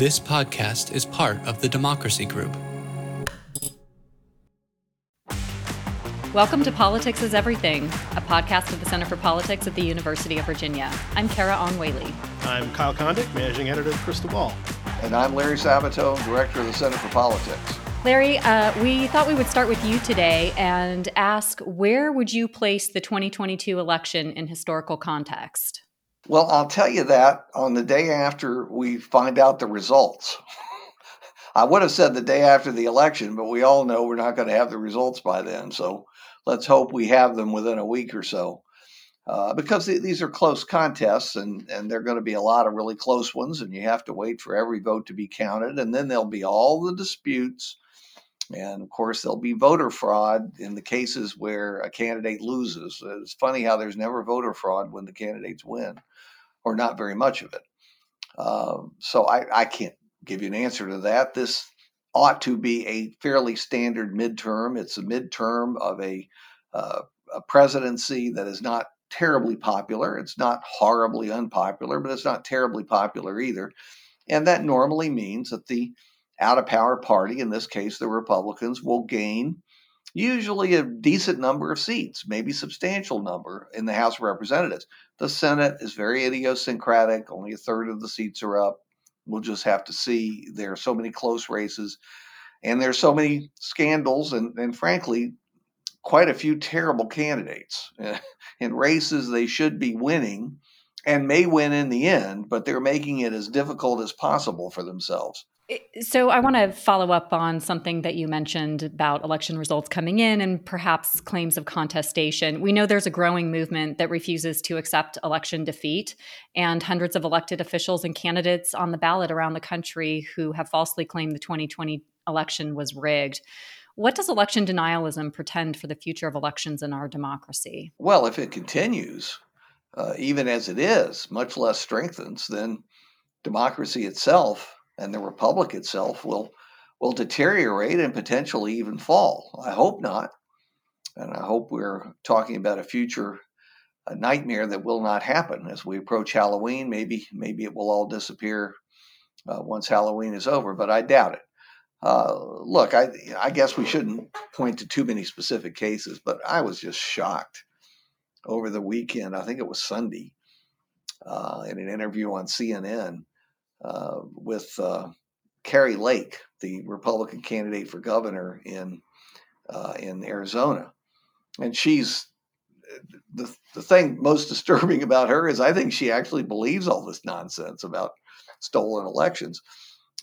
This podcast is part of the Democracy Group. Welcome to Politics is Everything, a podcast of the Center for Politics at the University of Virginia. I'm Carah Ong Whaley. I'm Kyle Kondik, managing editor of Crystal Ball. And I'm Larry Sabato, director of the Center for Politics. Larry, uh, we thought we would start with you today and ask where would you place the 2022 election in historical context? Well, I'll tell you that on the day after we find out the results. I would have said the day after the election, but we all know we're not going to have the results by then. So let's hope we have them within a week or so. Uh, because th- these are close contests and, and there are going to be a lot of really close ones, and you have to wait for every vote to be counted. And then there'll be all the disputes. And of course, there'll be voter fraud in the cases where a candidate loses. It's funny how there's never voter fraud when the candidates win, or not very much of it. Uh, so I, I can't give you an answer to that. This ought to be a fairly standard midterm. It's a midterm of a, uh, a presidency that is not terribly popular. It's not horribly unpopular, but it's not terribly popular either. And that normally means that the out of power party, in this case the Republicans, will gain usually a decent number of seats, maybe substantial number in the House of Representatives. The Senate is very idiosyncratic, only a third of the seats are up. We'll just have to see. There are so many close races, and there are so many scandals, and, and frankly, quite a few terrible candidates in races they should be winning and may win in the end, but they're making it as difficult as possible for themselves. So, I want to follow up on something that you mentioned about election results coming in and perhaps claims of contestation. We know there's a growing movement that refuses to accept election defeat, and hundreds of elected officials and candidates on the ballot around the country who have falsely claimed the 2020 election was rigged. What does election denialism pretend for the future of elections in our democracy? Well, if it continues, uh, even as it is, much less strengthens, then democracy itself and the republic itself will will deteriorate and potentially even fall. I hope not, and I hope we're talking about a future a nightmare that will not happen as we approach Halloween. Maybe maybe it will all disappear uh, once Halloween is over, but I doubt it. Uh, look, I I guess we shouldn't point to too many specific cases, but I was just shocked over the weekend. I think it was Sunday uh, in an interview on CNN uh, with uh, Kari Lake, the Republican candidate for governor in uh, in Arizona, and she's the the thing most disturbing about her is I think she actually believes all this nonsense about stolen elections.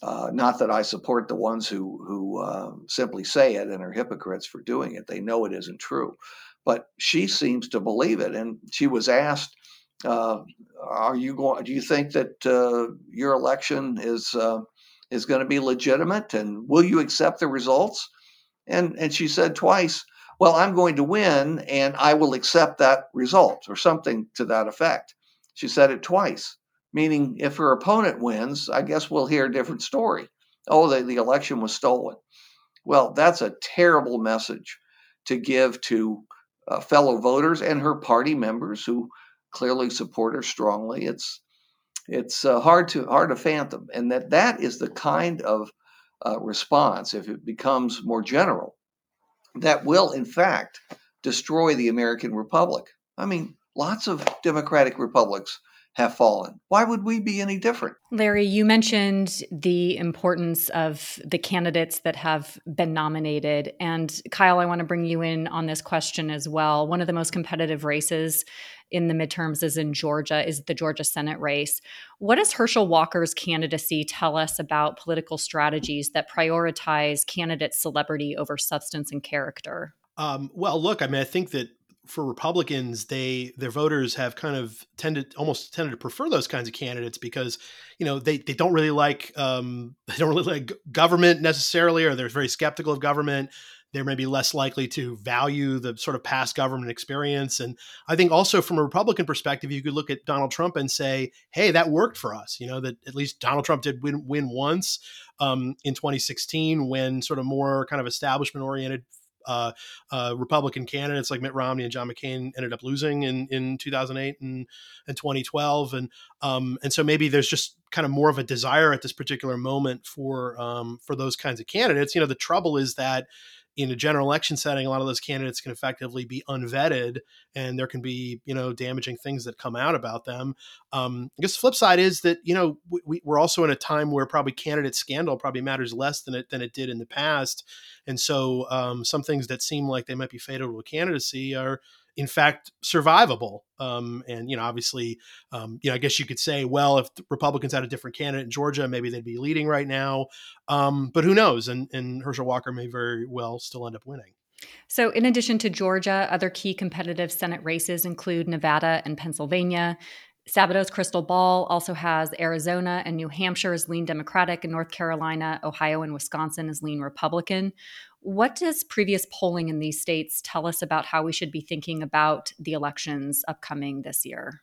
Uh, not that I support the ones who who uh, simply say it and are hypocrites for doing it. They know it isn't true, but she seems to believe it. And she was asked uh, are you going? Do you think that uh, your election is uh, is going to be legitimate, and will you accept the results? And and she said twice, "Well, I'm going to win, and I will accept that result," or something to that effect. She said it twice, meaning if her opponent wins, I guess we'll hear a different story. Oh, the, the election was stolen. Well, that's a terrible message to give to uh, fellow voters and her party members who clearly support her strongly. It's it's uh, hard to hard to fathom, and that that is the kind of uh, response, if it becomes more general, that will in fact destroy the American Republic. I mean, lots of democratic republics have fallen. Why would we be any different? Larry, you mentioned the importance of the candidates that have been nominated. And Kyle, I want to bring you in on this question as well. One of the most competitive races in the midterms is in Georgia, is the Georgia Senate race. What does Herschel Walker's candidacy tell us about political strategies that prioritize candidate celebrity over substance and character? Um, well, look, I mean, I think that for Republicans, they their voters have kind of tended almost tended to prefer those kinds of candidates because you know they they don't really like um, they don't really like government necessarily, or they're very skeptical of government. They're maybe less likely to value the sort of past government experience. And I think also from a Republican perspective, you could look at Donald Trump and say, "Hey, that worked for us." You know that at least Donald Trump did win win once um, in 2016 when sort of more kind of establishment oriented uh, uh, Republican candidates like Mitt Romney and John McCain ended up losing in, in 2008 and, and 2012. And, um, and so maybe there's just kind of more of a desire at this particular moment for, um, for those kinds of candidates. You know, the trouble is that, in a general election setting, a lot of those candidates can effectively be unvetted, and there can be you know damaging things that come out about them. Um, I guess the flip side is that you know we, we're also in a time where probably candidate scandal probably matters less than it than it did in the past, and so um, some things that seem like they might be fatal to a candidacy are in fact survivable. Um, and you know, obviously, um, you know, I guess you could say, well, if Republicans had a different candidate in Georgia, maybe they'd be leading right now. Um, but who knows? And, and Herschel Walker may very well still end up winning. So, in addition to Georgia, other key competitive Senate races include Nevada and Pennsylvania. Sabato's crystal ball also has Arizona and New Hampshire as lean Democratic, and North Carolina, Ohio, and Wisconsin as lean Republican. What does previous polling in these states tell us about how we should be thinking about the elections upcoming this year?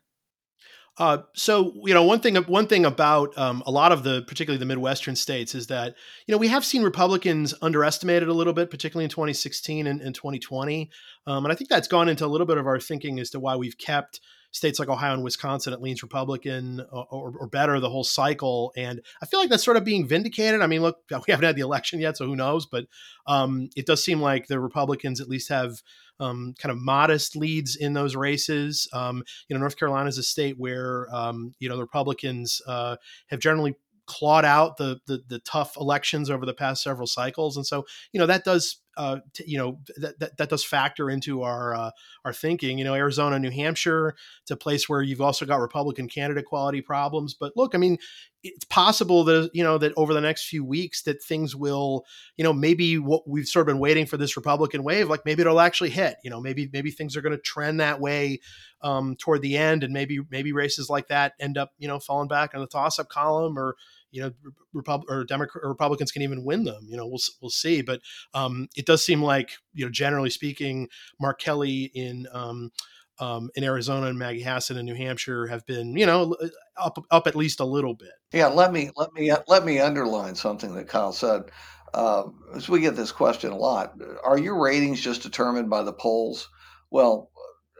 Uh, so you know one thing one thing about um, a lot of the particularly the midwestern states is that you know we have seen republicans underestimated a little bit particularly in 2016 and, and 2020 um, and i think that's gone into a little bit of our thinking as to why we've kept states like Ohio and Wisconsin, it leans Republican or, or, or, better the whole cycle. And I feel like that's sort of being vindicated. I mean, look, we haven't had the election yet, so who knows? But um, it does seem like the Republicans at least have um, kind of modest leads in those races. Um, you know, North Carolina is a state where um, you know the Republicans uh, have generally clawed out the, the, the tough elections over the past several cycles, and so you know that does uh, t- you know that, that, that does factor into our uh, our thinking. You know, Arizona, New Hampshire, it's a place where you've also got Republican candidate quality problems. But look, I mean, it's possible that you know that over the next few weeks that things will, you know, maybe what we've sort of been waiting for this Republican wave, like maybe it'll actually hit. You know, maybe maybe things are going to trend that way um, toward the end, and maybe maybe races like that end up you know falling back on the toss up column or you know, Repub- or Democrat or Republicans can even win them. You know, we'll we'll see. But um, it does seem like you know, generally speaking, Mark Kelly in um, um, in Arizona and Maggie Hassan in New Hampshire have been, you know, up up at least a little bit. Yeah, let me let me let me underline something that Kyle said. Uh, as we get this question a lot, are your ratings just determined by the polls? Well,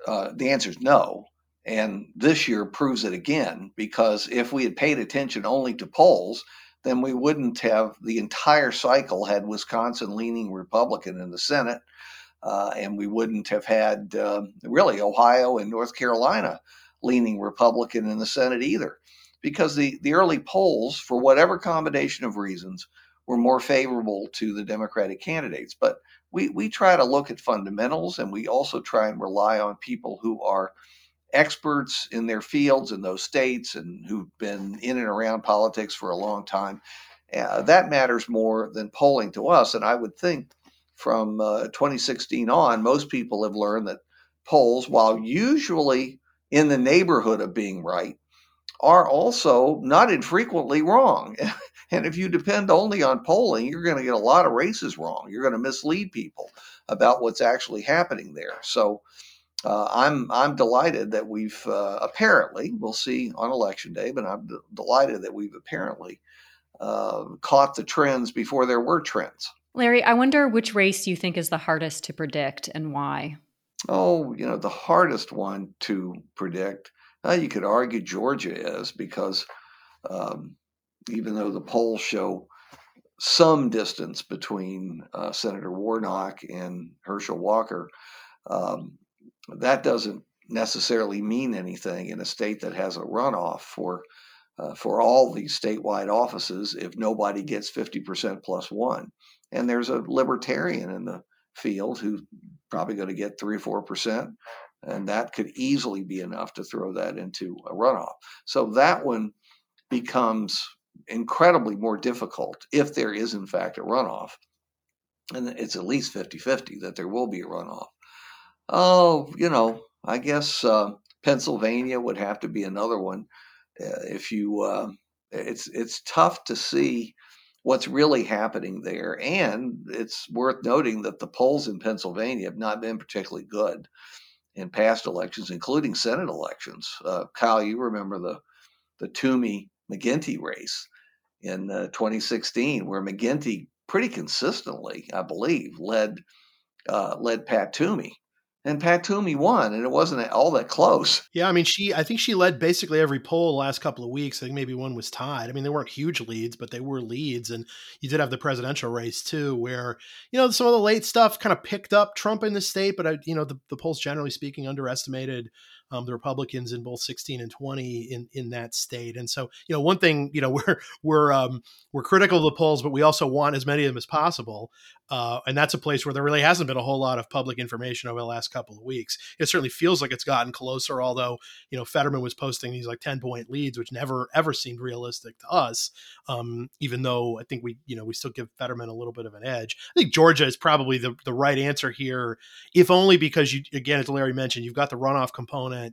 uh, the answer is no. And this year proves it again, because if we had paid attention only to polls, then we wouldn't have the entire cycle had Wisconsin leaning Republican in the Senate. Uh, and we wouldn't have had uh, really Ohio and North Carolina leaning Republican in the Senate either, because the, the early polls, for whatever combination of reasons, were more favorable to the Democratic candidates. But we, we try to look at fundamentals and we also try and rely on people who are experts in their fields in those states and who've been in and around politics for a long time. Uh, that matters more than polling to us. And I would think from uh, 2016 on, most people have learned that polls, while usually in the neighborhood of being right, are also not infrequently wrong. and if you depend only on polling, you're going to get a lot of races wrong. You're going to mislead people about what's actually happening there. So uh, I'm I'm delighted that we've uh, apparently we'll see on election day, but I'm d- delighted that we've apparently uh, caught the trends before there were trends. Larry, I wonder which race you think is the hardest to predict and why. Oh, you know, the hardest one to predict. Uh, you could argue Georgia is because um, even though the polls show some distance between uh, Senator Warnock and Herschel Walker. Um, that doesn't necessarily mean anything in a state that has a runoff for uh, for all these statewide offices if nobody gets 50% plus one. And there's a libertarian in the field who's probably going to get three or four percent, and that could easily be enough to throw that into a runoff. So that one becomes incredibly more difficult if there is in fact a runoff. And it's at least 50 50 that there will be a runoff. Oh, you know, I guess uh, Pennsylvania would have to be another one. Uh, if you, uh, it's it's tough to see what's really happening there, and it's worth noting that the polls in Pennsylvania have not been particularly good in past elections, including Senate elections. Uh, Kyle, you remember the the Toomey McGinty race in uh, 2016, where McGinty pretty consistently, I believe, led uh, led Pat Toomey and Pat Toomey won, and it wasn't all that close. Yeah, I mean, she I think she led basically every poll the last couple of weeks. I think maybe one was tied. I mean, they weren't huge leads, but they were leads, and you did have the presidential race too, where you know some of the late stuff kind of picked up Trump in the state, but I, you know the, the polls generally speaking underestimated um, the Republicans in both 16 and 20 in in that state. And so, you know, one thing, you know, we're we're um, we're critical of the polls, but we also want as many of them as possible. Uh, and that's a place where there really hasn't been a whole lot of public information over the last couple of weeks. It certainly feels like it's gotten closer, although you know Fetterman was posting these like 10 point leads, which never ever seemed realistic to us. Um, even though I think we you know we still give Fetterman a little bit of an edge. I think Georgia is probably the the right answer here, if only because you again, as Larry mentioned, you've got the runoff component.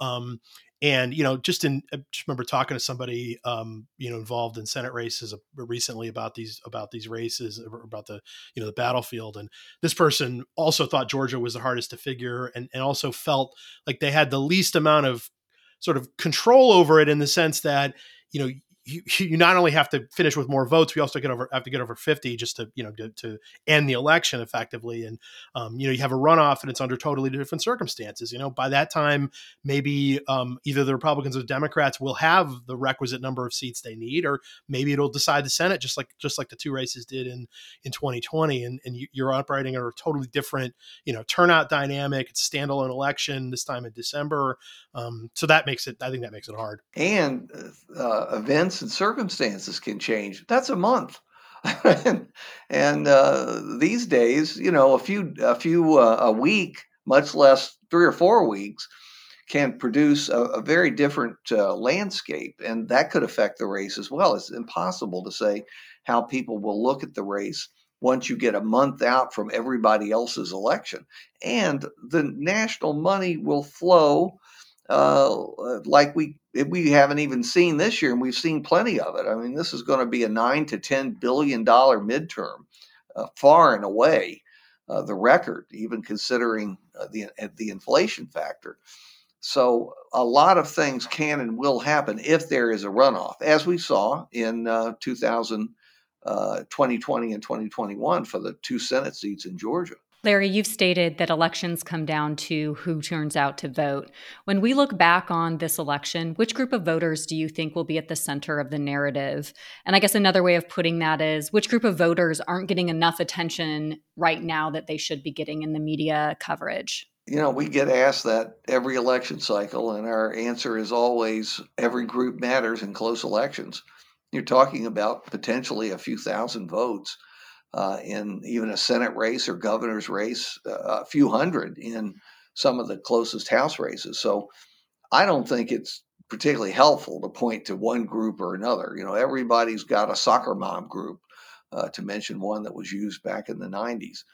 Um, and you know, just in I just remember talking to somebody um, you know involved in Senate races recently about these about these races about the you know the battlefield, and this person also thought Georgia was the hardest to figure, and and also felt like they had the least amount of sort of control over it in the sense that you know you, you not only have to finish with more votes, we also get over have to get over fifty just to you know to, to end the election effectively. And um, you know you have a runoff, and it's under totally different circumstances. You know by that time, maybe um, either the Republicans or Democrats will have the requisite number of seats they need, or maybe it'll decide the Senate just like just like the two races did in in 2020. And and you're operating under a totally different you know turnout dynamic. It's a standalone election this time in December, um, so that makes it. I think that makes it hard. And uh, events events and circumstances can change. That's a month. and, uh, these days, you know, a few a few uh, a week, much less three or four weeks, can produce a, a very different uh, landscape, and that could affect the race as well. It's impossible to say how people will look at the race once you get a month out from everybody else's election, and the national money will flow uh, like we we haven't even seen this year, and we've seen plenty of it. I mean, this is going to be a nine to ten billion dollar midterm, uh, far and away uh, the record, even considering uh, the uh, the inflation factor. So a lot of things can and will happen if there is a runoff, as we saw in uh, 2000, 2020 and 2021 for the two Senate seats in Georgia. Larry, you've stated that elections come down to who turns out to vote. When we look back on this election, which group of voters do you think will be at the center of the narrative? And I guess another way of putting that is which group of voters aren't getting enough attention right now that they should be getting in the media coverage? You know, we get asked that every election cycle, and our answer is always every group matters in close elections. You're talking about potentially a few thousand votes uh, in even a Senate race or governor's race, uh, a few hundred in some of the closest House races. So I don't think it's particularly helpful to point to one group or another. You know, everybody's got a soccer mom group, uh, to mention one that was used back in the 90s.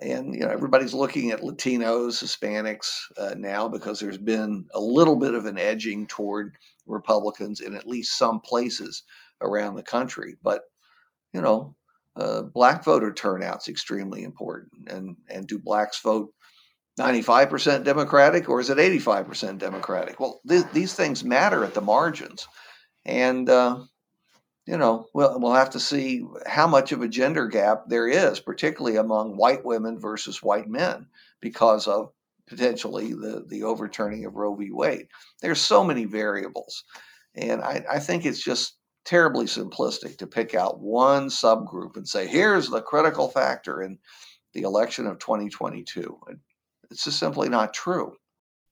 And you know everybody's looking at Latinos, Hispanics uh, now because there's been a little bit of an edging toward Republicans in at least some places around the country. But you know, uh, black voter turnout is extremely important. And and do blacks vote 95% Democratic or is it 85% Democratic? Well, th- these things matter at the margins, and uh, you know we'll we'll have to see how much of a gender gap there is, particularly among white women versus white men, because of potentially the the overturning of Roe v. Wade. There's so many variables, and I, I think it's just terribly simplistic to pick out one subgroup and say, here's the critical factor in the election of 2022. It's just simply not true.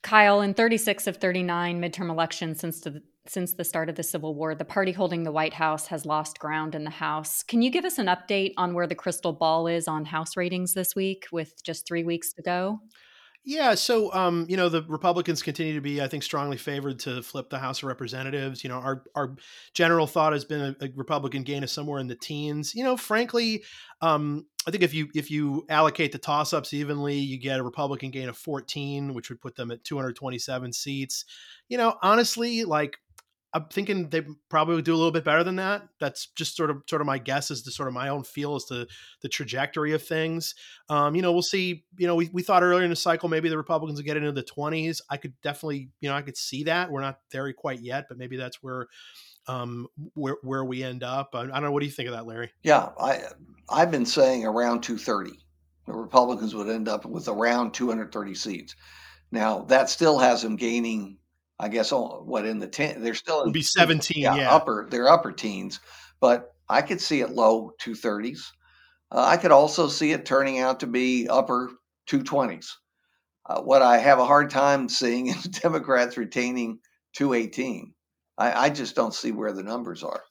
Kyle, in 36 of 39 midterm elections since the since the start of the Civil War, the party holding the White House has lost ground in the House. Can you give us an update on where the crystal ball is on House ratings this week with just three weeks to go? Yeah, so um, you know the Republicans continue to be, I think, strongly favored to flip the House of Representatives. You know, our our general thought has been a, a Republican gain of somewhere in the teens. You know, frankly, um, I think if you if you allocate the toss ups evenly, you get a Republican gain of 14, which would put them at 227 seats. You know, honestly, like I'm thinking they probably would do a little bit better than that. That's just sort of sort of my guess as to sort of my own feel as to the trajectory of things. Um, you know, we'll see. You know, we, we thought earlier in the cycle maybe the Republicans would get into the 20s. I could definitely, you know, I could see that. We're not there quite yet, but maybe that's where um, where where we end up. I, I don't know. What do you think of that, Larry? Yeah, I I've been saying around 230 the Republicans would end up with around 230 seats. Now that still has them gaining, I guess, oh, what in the ten? They're still in, be 17, yeah, yeah, upper. They're upper teens, but I could see it low 230s. Uh, I could also see it turning out to be upper 220s. Uh, what I have a hard time seeing is Democrats retaining 218. I, I just don't see where the numbers are.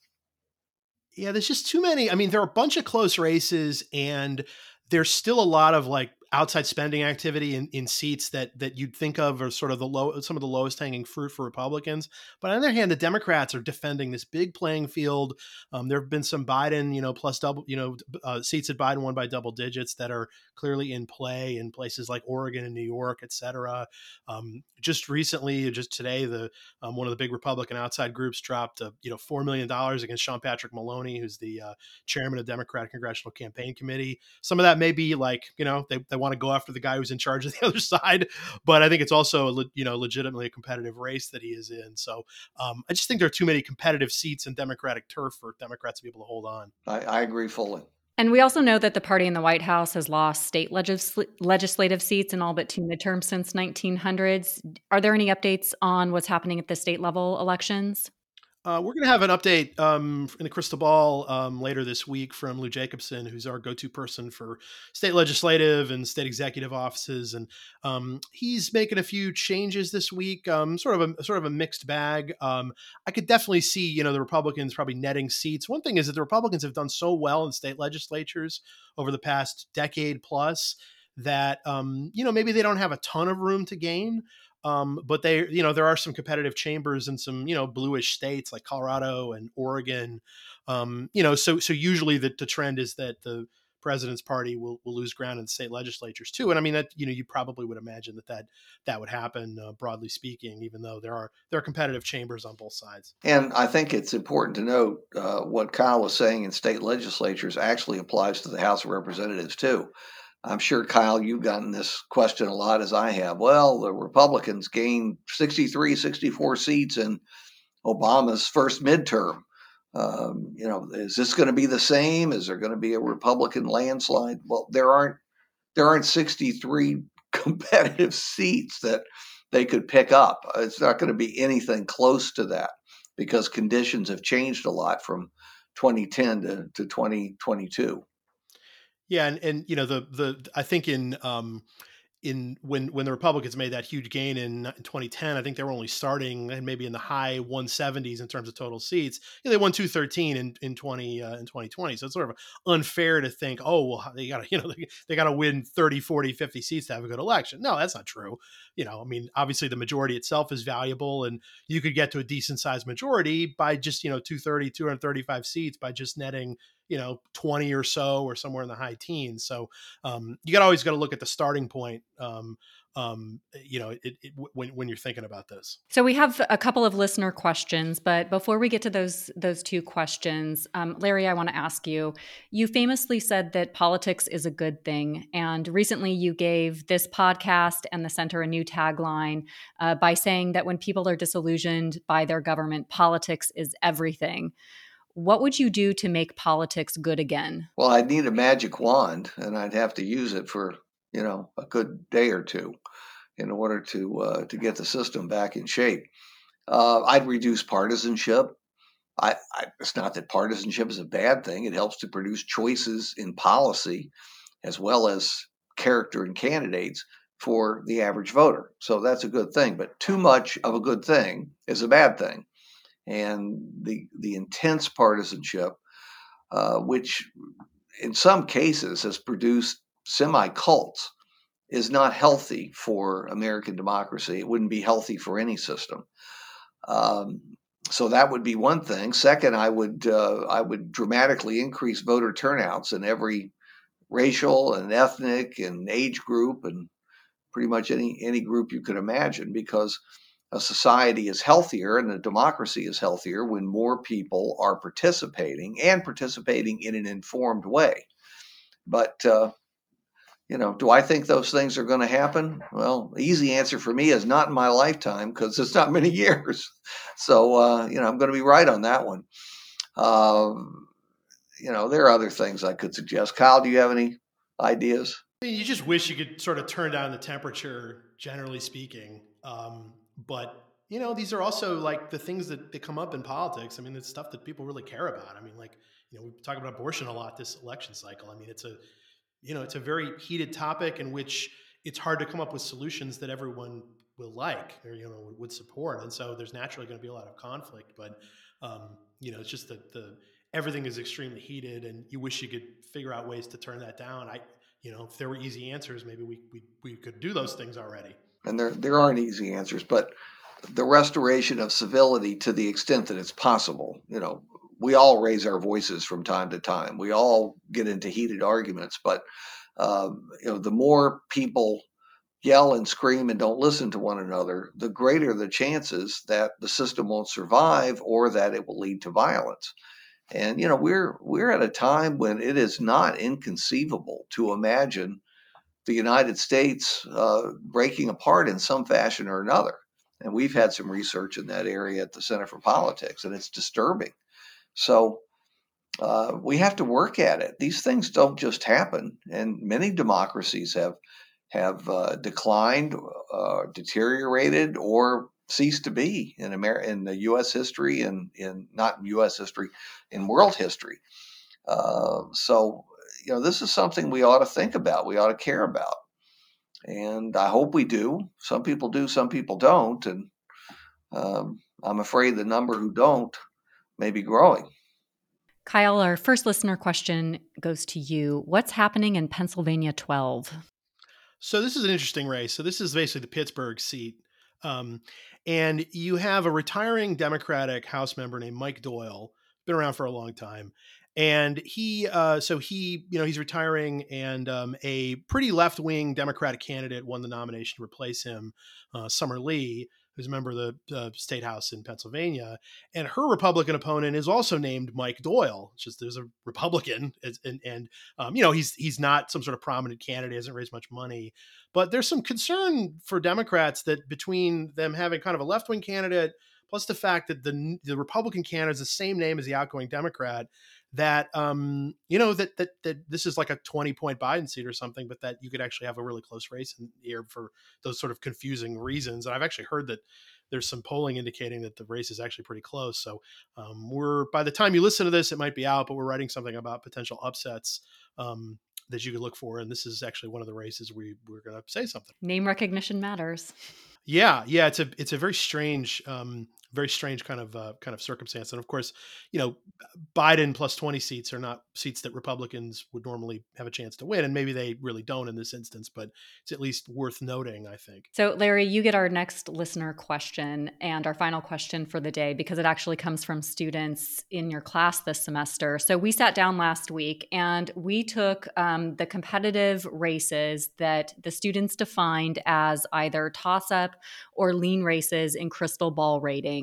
Yeah, there's just too many. I mean, there are a bunch of close races, and there's still a lot of like outside spending activity in, in seats that that you'd think of are sort of the low some of the lowest hanging fruit for Republicans. But on the other hand, the Democrats are defending this big playing field. Um, there have been some Biden, you know, plus double, you know, uh, seats that Biden won by double digits that are clearly in play in places like Oregon and New York, et cetera. Um, just recently, just today, the um, one of the big Republican outside groups dropped, uh, you know, four million dollars against Sean Patrick Maloney, who's the uh, chairman of the Democratic Congressional Campaign Committee. Some of that may be like, you know, they, they want to go after the guy who's in charge of the other side, but I think it's also, you know, legitimately a competitive race that he is in. So um, I just think there are too many competitive seats in Democratic turf for Democrats to be able to hold on. I, I agree fully. And we also know that the party in the White House has lost state legis- legislative seats in all but two midterms since 1900s. Are there any updates on what's happening at the state level elections? Uh, we're going to have an update um, in the crystal ball um, later this week from Lou Jacobson, who's our go-to person for state legislative and state executive offices, and um, he's making a few changes this week. Um, sort of a sort of a mixed bag. Um, I could definitely see, you know, the Republicans probably netting seats. One thing is that the Republicans have done so well in state legislatures over the past decade plus that um, you know maybe they don't have a ton of room to gain. Um, but they, you know, there are some competitive chambers in some, you know, bluish states like Colorado and Oregon. Um, you know, so so usually the, the trend is that the president's party will, will lose ground in the state legislatures too. And I mean that you know you probably would imagine that that that would happen uh, broadly speaking, even though there are there are competitive chambers on both sides. And I think it's important to note uh, what Kyle was saying in state legislatures actually applies to the House of Representatives too. I'm sure, Kyle, you've gotten this question a lot as I have. Well, the Republicans gained 63, 64 seats in Obama's first midterm. Um, you know, is this going to be the same? Is there going to be a Republican landslide? Well, there aren't there aren't 63 competitive seats that they could pick up. It's not going to be anything close to that because conditions have changed a lot from 2010 to, to 2022. Yeah, and and you know the the I think in um in when when the Republicans made that huge gain in, in 2010, I think they were only starting and maybe in the high 170s in terms of total seats. You know, they won 213 in in 20 uh, in 2020, so it's sort of unfair to think, oh well, they got to you know they, they got to win 30, 40, 50 seats to have a good election. No, that's not true. You know, I mean, obviously the majority itself is valuable, and you could get to a decent sized majority by just you know 230, 235 seats by just netting you know 20 or so or somewhere in the high teens so um, you got always got to look at the starting point um, um, you know, it, it, when when you're thinking about this. So we have a couple of listener questions, but before we get to those those two questions, um, Larry, I want to ask you. You famously said that politics is a good thing, and recently you gave this podcast and the center a new tagline uh, by saying that when people are disillusioned by their government, politics is everything what would you do to make politics good again? Well, I'd need a magic wand and I'd have to use it for, you know, a good day or two in order to uh, to get the system back in shape. Uh, I'd reduce partisanship. I, I, it's not that partisanship is a bad thing. It helps to produce choices in policy as well as character in candidates for the average voter. So that's a good thing. But too much of a good thing is a bad thing and the the intense partisanship, uh, which in some cases has produced semi cults, is not healthy for American democracy. It wouldn't be healthy for any system. Um, so that would be one thing. Second, I would uh, I would dramatically increase voter turnouts in every racial and ethnic and age group and pretty much any any group you could imagine because a society is healthier and a democracy is healthier when more people are participating and participating in an informed way. But, uh, you know, do I think those things are going to happen? Well, the easy answer for me is not in my lifetime because it's not many years. So, uh, you know, I'm going to be right on that one. Um, you know, there are other things I could suggest. Kyle, do you have any ideas? You just wish you could sort of turn down the temperature, generally speaking. Um, but you know, these are also like the things that, that come up in politics. I mean, it's stuff that people really care about. I mean, like, you know, we talk about abortion a lot this election cycle. I mean, it's a, you know, it's a very heated topic in which it's hard to come up with solutions that everyone will like or, you know, would support. And so there's naturally going to be a lot of conflict, but, um, you know, it's just that the, everything is extremely heated and you wish you could figure out ways to turn that down. I, you know, if there were easy answers, maybe we, we, we could do those things already. And there, there aren't easy answers, but the restoration of civility to the extent that it's possible. You know, we all raise our voices from time to time. We all get into heated arguments, but um, you know, the more people yell and scream and don't listen to one another, the greater the chances that the system won't survive or that it will lead to violence. And you know, we're we're at a time when it is not inconceivable to imagine the United States uh, breaking apart in some fashion or another. And we've had some research in that area at the Center for Politics, and it's disturbing. So uh, we have to work at it. These things don't just happen, and many democracies have have uh, declined, uh, deteriorated, or ceased to be in Amer- in the U.S. history and in not in U.S. history, in world history. Uh, so you know, this is something we ought to think about. We ought to care about and I hope we do. Some people do, some people don't, and um, I'm afraid the number who don't may be growing. Kyle, our first listener question goes to you. What's happening in Pennsylvania 12? So this is an interesting race. So this is basically the Pittsburgh seat. Um, and you have a retiring Democratic House member named Mike Doyle, been around for a long time and he uh, so he you know he's retiring and um, a pretty left-wing democratic candidate won the nomination to replace him uh, summer lee who's a member of the uh, state house in pennsylvania. And her republican opponent is also named mike doyle it's just there's a republican and, and um, you know he's he's not some sort of prominent candidate hasn't raised much money. But there's some concern for democrats that between them having kind of a left-wing candidate plus the fact that the the republican candidate is the same name as the outgoing democrat that um, you know that that that this is like a 20 point Biden seat or something, but that you could actually have a really close race in here for those sort of confusing reasons. And I've actually heard that there's some polling indicating that the race is actually pretty close. So um, we're by the time you listen to this, it might be out, but we're writing something about potential upsets. Um, that you could look for, and this is actually one of the races we we're going to say something. Name recognition matters. Yeah, yeah, it's a it's a very strange um, very strange kind of uh, kind of circumstance. And of course, you know, Biden plus 20 seats are not seats that Republicans would normally have a chance to win, and maybe they really don't in this instance. But it's at least worth noting, I think. So, Larry, you get our next listener question and our final question for the day because it actually comes from students in your class this semester. So we sat down last week and we took um, the competitive races that the students defined as either toss up or lean races in crystal ball rating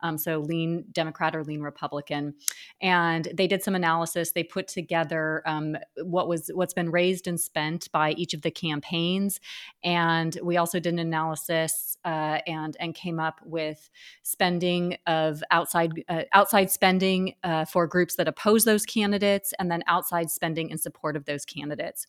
um, so lean Democrat or lean Republican. And they did some analysis. They put together um, what was what's been raised and spent by each of the campaigns, and we also did an analysis uh, and and came up with spending of outside uh, outside spending uh, for groups that oppose those candidates, and then outside spending in support of those candidates.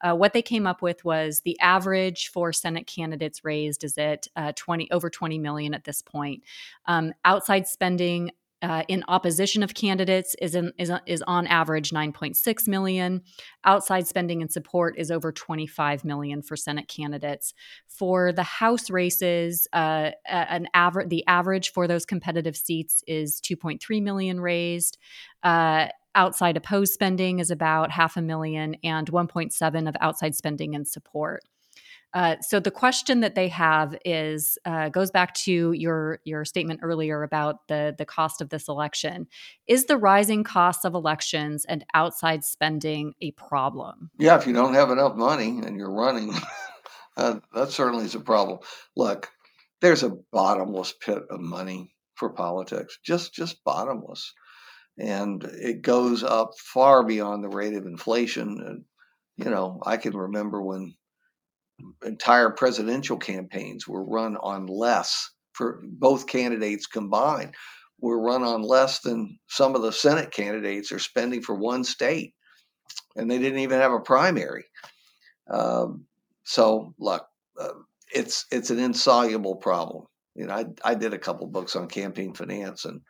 Uh, what they came up with was the average for Senate candidates raised is at uh, 20 over 20 million at this point. Um, outside spending uh, in opposition of candidates is, in, is, is on average 9.6 million. Outside spending and support is over 25 million for Senate candidates. For the House races, uh, an average the average for those competitive seats is 2.3 million raised. Uh, outside opposed spending is about half a million and 1.7 of outside spending and support. Uh, so the question that they have is uh, goes back to your your statement earlier about the the cost of this election. Is the rising cost of elections and outside spending a problem? Yeah, if you don't have enough money and you're running, uh, that certainly is a problem. Look, there's a bottomless pit of money for politics, just just bottomless and it goes up far beyond the rate of inflation. And, you know, I can remember when entire presidential campaigns were run on less for both candidates combined were run on less than some of the Senate candidates are spending for one state. And they didn't even have a primary. Um, so, look, uh, it's it's an insoluble problem. You know, I I did a couple books on campaign finance, and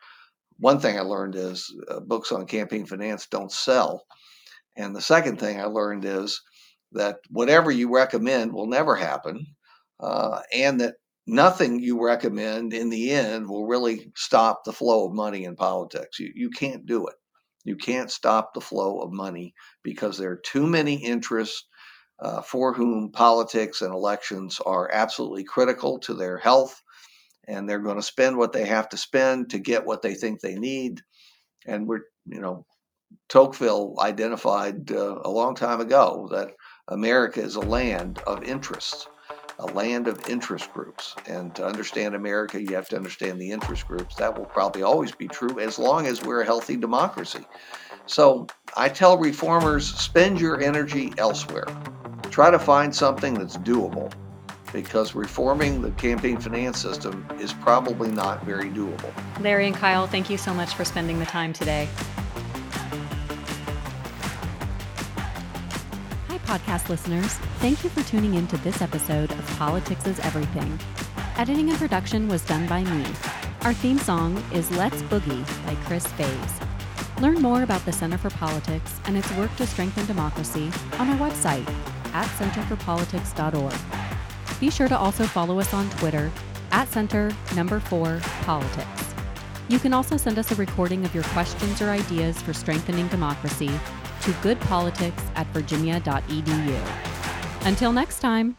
one thing I learned is uh, books on campaign finance don't sell. And the second thing I learned is that whatever you recommend will never happen, uh, and that nothing you recommend in the end will really stop the flow of money in politics. You, you can't do it. You can't stop the flow of money because there are too many interests uh, for whom politics and elections are absolutely critical to their health, and they're going to spend what they have to spend to get what they think they need. And we're, you know, Tocqueville identified uh, a long time ago that America is a land of interests a land of interest groups. And to understand America, you have to understand the interest groups. That will probably always be true as long as we're a healthy democracy. So I tell reformers spend your energy elsewhere. Try to find something that's doable because reforming the campaign finance system is probably not very doable. Larry and Kyle, thank you so much for spending the time today. Podcast listeners. Thank you for tuning in to this episode of Politics is Everything. Editing and production was done by me. Our theme song is Let's Boogie by Chris Faze. Learn more about the Center for Politics and its work to strengthen democracy on our website at centerforpolitics.org. Be sure to also follow us on Twitter at center number four politics. You can also send us a recording of your questions or ideas for strengthening democracy to goodpolitics at virginia.edu. Until next time.